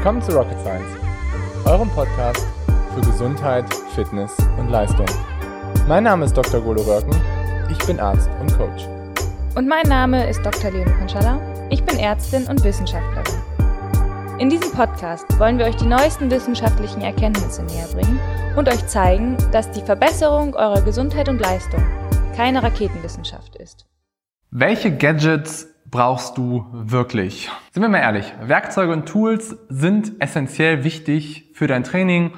Willkommen zu Rocket Science, eurem Podcast für Gesundheit, Fitness und Leistung. Mein Name ist Dr. Golo Röcken, ich bin Arzt und Coach. Und mein Name ist Dr. Leonie Konschalla, ich bin Ärztin und Wissenschaftlerin. In diesem Podcast wollen wir euch die neuesten wissenschaftlichen Erkenntnisse näher bringen und euch zeigen, dass die Verbesserung eurer Gesundheit und Leistung keine Raketenwissenschaft ist. Welche Gadgets brauchst du wirklich? Sind wir mal ehrlich, Werkzeuge und Tools sind essentiell wichtig für dein Training,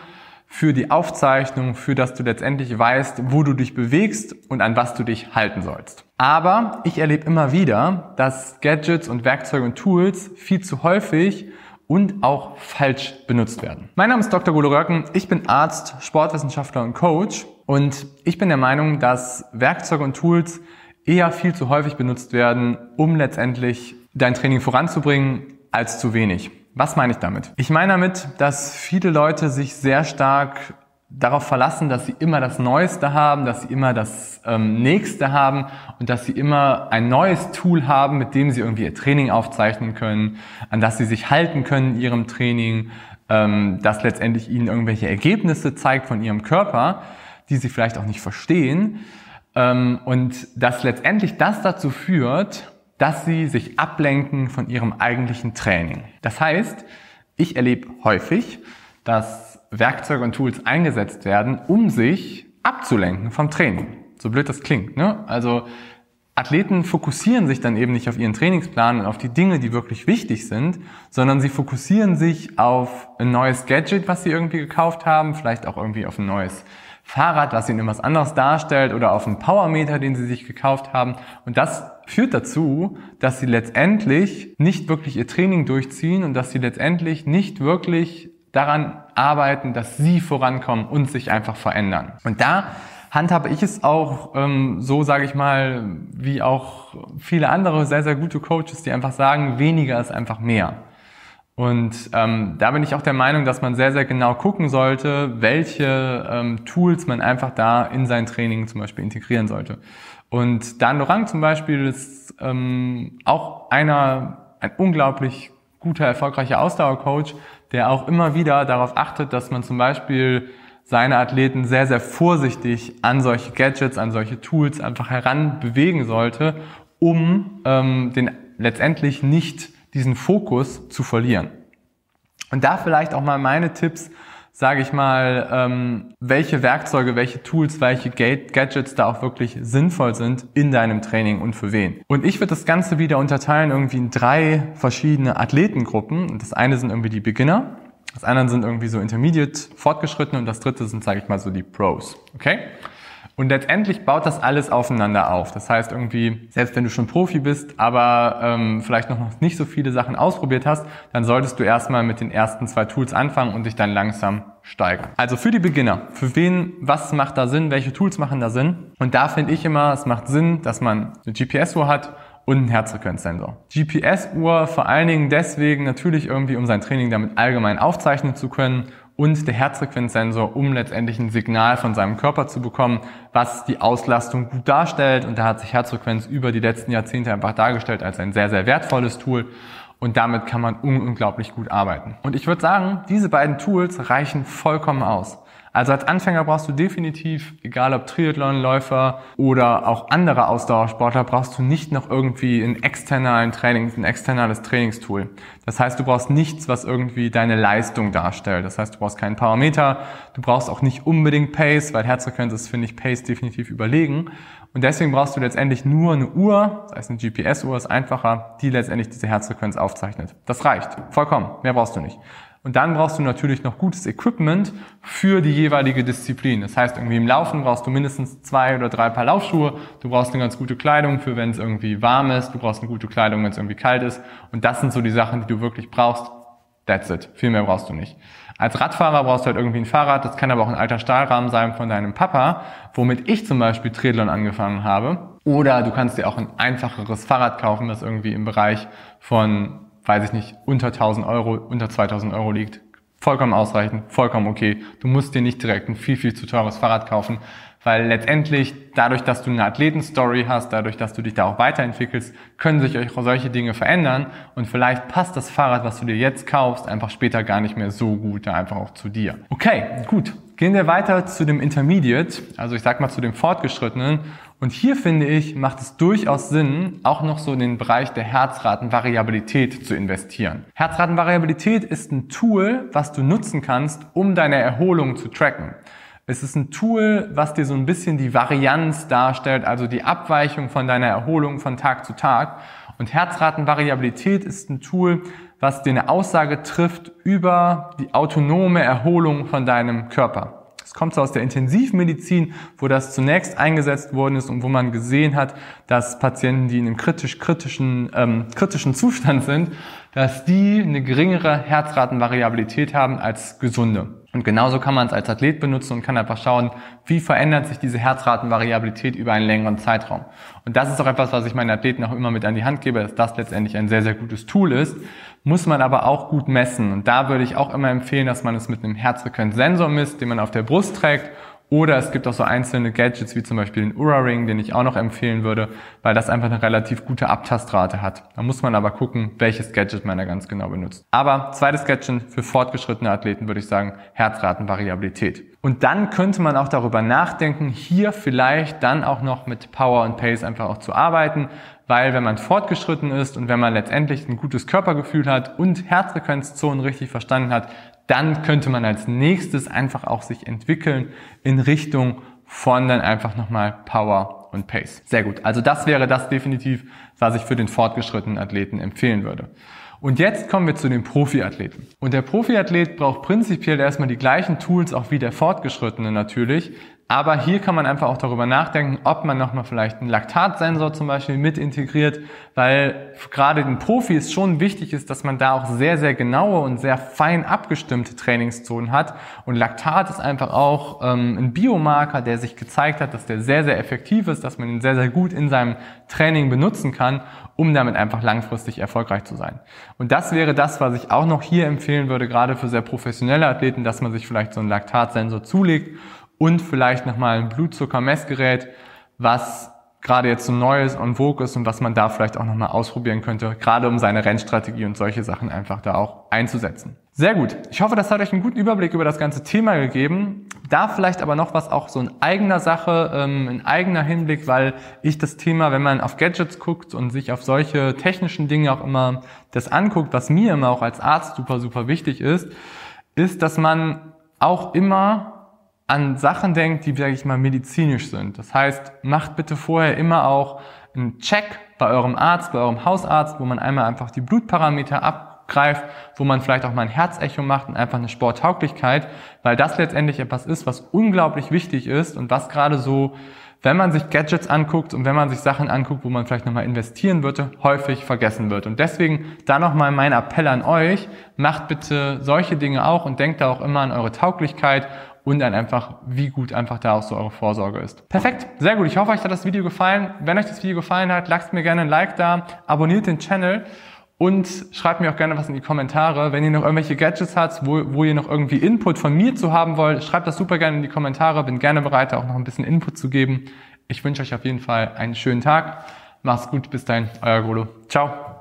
für die Aufzeichnung, für dass du letztendlich weißt, wo du dich bewegst und an was du dich halten sollst. Aber ich erlebe immer wieder, dass Gadgets und Werkzeuge und Tools viel zu häufig und auch falsch benutzt werden. Mein Name ist Dr. Golo Röcken, ich bin Arzt, Sportwissenschaftler und Coach und ich bin der Meinung, dass Werkzeuge und Tools eher viel zu häufig benutzt werden, um letztendlich dein Training voranzubringen, als zu wenig. Was meine ich damit? Ich meine damit, dass viele Leute sich sehr stark darauf verlassen, dass sie immer das Neueste haben, dass sie immer das ähm, Nächste haben und dass sie immer ein neues Tool haben, mit dem sie irgendwie ihr Training aufzeichnen können, an das sie sich halten können in ihrem Training, ähm, das letztendlich ihnen irgendwelche Ergebnisse zeigt von ihrem Körper, die sie vielleicht auch nicht verstehen. Ähm, und dass letztendlich das dazu führt, dass sie sich ablenken von ihrem eigentlichen Training. Das heißt, ich erlebe häufig, dass Werkzeuge und Tools eingesetzt werden, um sich abzulenken vom Training. So blöd das klingt. Ne? Also Athleten fokussieren sich dann eben nicht auf ihren Trainingsplan und auf die Dinge, die wirklich wichtig sind, sondern sie fokussieren sich auf ein neues Gadget, was sie irgendwie gekauft haben, vielleicht auch irgendwie auf ein neues Fahrrad, was ihnen was anderes darstellt oder auf einen Powermeter, den sie sich gekauft haben. Und das führt dazu, dass sie letztendlich nicht wirklich ihr Training durchziehen und dass sie letztendlich nicht wirklich daran arbeiten, dass sie vorankommen und sich einfach verändern. Und da handhabe ich es auch ähm, so, sage ich mal, wie auch viele andere sehr, sehr gute Coaches, die einfach sagen, weniger ist einfach mehr. Und ähm, da bin ich auch der Meinung, dass man sehr, sehr genau gucken sollte, welche ähm, Tools man einfach da in sein Training zum Beispiel integrieren sollte. Und Dan Lorang zum Beispiel ist ähm, auch einer, ein unglaublich guter, erfolgreicher Ausdauercoach, der auch immer wieder darauf achtet, dass man zum Beispiel seine Athleten sehr, sehr vorsichtig an solche Gadgets, an solche Tools einfach heranbewegen sollte, um ähm, den letztendlich nicht diesen Fokus zu verlieren. Und da vielleicht auch mal meine Tipps, sage ich mal, ähm, welche Werkzeuge, welche Tools, welche Gadgets da auch wirklich sinnvoll sind in deinem Training und für wen. Und ich würde das Ganze wieder unterteilen irgendwie in drei verschiedene Athletengruppen. Das eine sind irgendwie die Beginner, das andere sind irgendwie so Intermediate, Fortgeschrittene und das dritte sind, sage ich mal, so die Pros. Okay? Und letztendlich baut das alles aufeinander auf. Das heißt irgendwie, selbst wenn du schon Profi bist, aber ähm, vielleicht noch nicht so viele Sachen ausprobiert hast, dann solltest du erstmal mit den ersten zwei Tools anfangen und dich dann langsam steigern. Also für die Beginner, für wen, was macht da Sinn, welche Tools machen da Sinn? Und da finde ich immer, es macht Sinn, dass man eine GPS-Uhr hat und einen Herzfrequenzsensor. GPS-Uhr vor allen Dingen deswegen natürlich irgendwie, um sein Training damit allgemein aufzeichnen zu können und der Herzfrequenzsensor, um letztendlich ein Signal von seinem Körper zu bekommen, was die Auslastung gut darstellt. Und da hat sich Herzfrequenz über die letzten Jahrzehnte einfach dargestellt als ein sehr, sehr wertvolles Tool. Und damit kann man unglaublich gut arbeiten. Und ich würde sagen, diese beiden Tools reichen vollkommen aus. Also als Anfänger brauchst du definitiv, egal ob Triathlonläufer oder auch andere Ausdauersportler, brauchst du nicht noch irgendwie ein externalen Trainings, ein externales Trainingstool. Das heißt, du brauchst nichts, was irgendwie deine Leistung darstellt. Das heißt, du brauchst keinen Parameter, du brauchst auch nicht unbedingt Pace, weil Herzfrequenz ist, finde ich, Pace definitiv überlegen. Und deswegen brauchst du letztendlich nur eine Uhr, das heißt eine GPS-Uhr ist einfacher, die letztendlich diese Herzfrequenz aufzeichnet. Das reicht. Vollkommen. Mehr brauchst du nicht. Und dann brauchst du natürlich noch gutes Equipment für die jeweilige Disziplin. Das heißt, irgendwie im Laufen brauchst du mindestens zwei oder drei Paar Laufschuhe. Du brauchst eine ganz gute Kleidung für, wenn es irgendwie warm ist. Du brauchst eine gute Kleidung, wenn es irgendwie kalt ist. Und das sind so die Sachen, die du wirklich brauchst. That's it. Viel mehr brauchst du nicht. Als Radfahrer brauchst du halt irgendwie ein Fahrrad. Das kann aber auch ein alter Stahlrahmen sein von deinem Papa, womit ich zum Beispiel Triathlon angefangen habe. Oder du kannst dir auch ein einfacheres Fahrrad kaufen, das irgendwie im Bereich von weiß ich nicht, unter 1000 Euro, unter 2000 Euro liegt. Vollkommen ausreichend, vollkommen okay. Du musst dir nicht direkt ein viel, viel zu teures Fahrrad kaufen. Weil letztendlich, dadurch, dass du eine Athletenstory hast, dadurch, dass du dich da auch weiterentwickelst, können sich auch solche Dinge verändern und vielleicht passt das Fahrrad, was du dir jetzt kaufst, einfach später gar nicht mehr so gut, einfach auch zu dir. Okay, gut. Gehen wir weiter zu dem Intermediate, also ich sag mal zu dem Fortgeschrittenen. Und hier finde ich, macht es durchaus Sinn, auch noch so in den Bereich der Herzratenvariabilität zu investieren. Herzratenvariabilität ist ein Tool, was du nutzen kannst, um deine Erholung zu tracken. Es ist ein Tool, was dir so ein bisschen die Varianz darstellt, also die Abweichung von deiner Erholung von Tag zu Tag. Und Herzratenvariabilität ist ein Tool, was dir eine Aussage trifft über die autonome Erholung von deinem Körper. Es kommt so aus der Intensivmedizin, wo das zunächst eingesetzt worden ist und wo man gesehen hat, dass Patienten, die in einem kritisch kritischen ähm, kritischen Zustand sind, dass die eine geringere Herzratenvariabilität haben als gesunde. Und genauso kann man es als Athlet benutzen und kann einfach schauen, wie verändert sich diese Herzratenvariabilität über einen längeren Zeitraum. Und das ist auch etwas, was ich meinen Athleten auch immer mit an die Hand gebe, dass das letztendlich ein sehr, sehr gutes Tool ist, muss man aber auch gut messen. Und da würde ich auch immer empfehlen, dass man es mit einem Herzfrequenzsensor misst, den man auf der Brust trägt oder es gibt auch so einzelne Gadgets wie zum Beispiel den Ura Ring, den ich auch noch empfehlen würde, weil das einfach eine relativ gute Abtastrate hat. Da muss man aber gucken, welches Gadget man da ganz genau benutzt. Aber zweites Gadget für fortgeschrittene Athleten würde ich sagen, Herzratenvariabilität. Und dann könnte man auch darüber nachdenken, hier vielleicht dann auch noch mit Power und Pace einfach auch zu arbeiten, weil wenn man fortgeschritten ist und wenn man letztendlich ein gutes Körpergefühl hat und Herzfrequenzzonen richtig verstanden hat, dann könnte man als nächstes einfach auch sich entwickeln in Richtung von dann einfach nochmal Power und Pace. Sehr gut. Also das wäre das definitiv, was ich für den fortgeschrittenen Athleten empfehlen würde. Und jetzt kommen wir zu den Profiathleten. Und der Profiathlet braucht prinzipiell erstmal die gleichen Tools auch wie der Fortgeschrittene natürlich, aber hier kann man einfach auch darüber nachdenken, ob man nochmal vielleicht einen Laktatsensor zum Beispiel mit integriert, weil gerade den Profis schon wichtig ist, dass man da auch sehr, sehr genaue und sehr fein abgestimmte Trainingszonen hat. Und Laktat ist einfach auch ähm, ein Biomarker, der sich gezeigt hat, dass der sehr, sehr effektiv ist, dass man ihn sehr, sehr gut in seinem Training benutzen kann, um damit einfach langfristig erfolgreich zu sein. Und das wäre das, was ich auch noch hier empfehlen würde, gerade für sehr professionelle Athleten, dass man sich vielleicht so einen Laktatsensor zulegt und vielleicht nochmal ein Blutzuckermessgerät, was gerade jetzt so Neues on Vogue ist und was man da vielleicht auch nochmal ausprobieren könnte, gerade um seine Rennstrategie und solche Sachen einfach da auch einzusetzen. Sehr gut. Ich hoffe, das hat euch einen guten Überblick über das ganze Thema gegeben. Da vielleicht aber noch was auch so in eigener Sache, ähm, in eigener Hinblick, weil ich das Thema, wenn man auf Gadgets guckt und sich auf solche technischen Dinge auch immer das anguckt, was mir immer auch als Arzt super, super wichtig ist, ist, dass man auch immer an Sachen denkt, die, sage ich mal, medizinisch sind. Das heißt, macht bitte vorher immer auch einen Check bei eurem Arzt, bei eurem Hausarzt, wo man einmal einfach die Blutparameter abgreift, wo man vielleicht auch mal ein Herzecho macht und einfach eine Sporttauglichkeit, weil das letztendlich etwas ist, was unglaublich wichtig ist und was gerade so wenn man sich Gadgets anguckt und wenn man sich Sachen anguckt, wo man vielleicht nochmal investieren würde, häufig vergessen wird. Und deswegen da nochmal mein Appell an euch, macht bitte solche Dinge auch und denkt da auch immer an eure Tauglichkeit und dann einfach, wie gut einfach da auch so eure Vorsorge ist. Perfekt, sehr gut. Ich hoffe, euch hat das Video gefallen. Wenn euch das Video gefallen hat, lasst mir gerne ein Like da, abonniert den Channel und schreibt mir auch gerne was in die Kommentare. Wenn ihr noch irgendwelche Gadgets habt, wo, wo ihr noch irgendwie Input von mir zu haben wollt, schreibt das super gerne in die Kommentare. Bin gerne bereit, auch noch ein bisschen Input zu geben. Ich wünsche euch auf jeden Fall einen schönen Tag. Macht's gut, bis dahin, euer Golo. Ciao.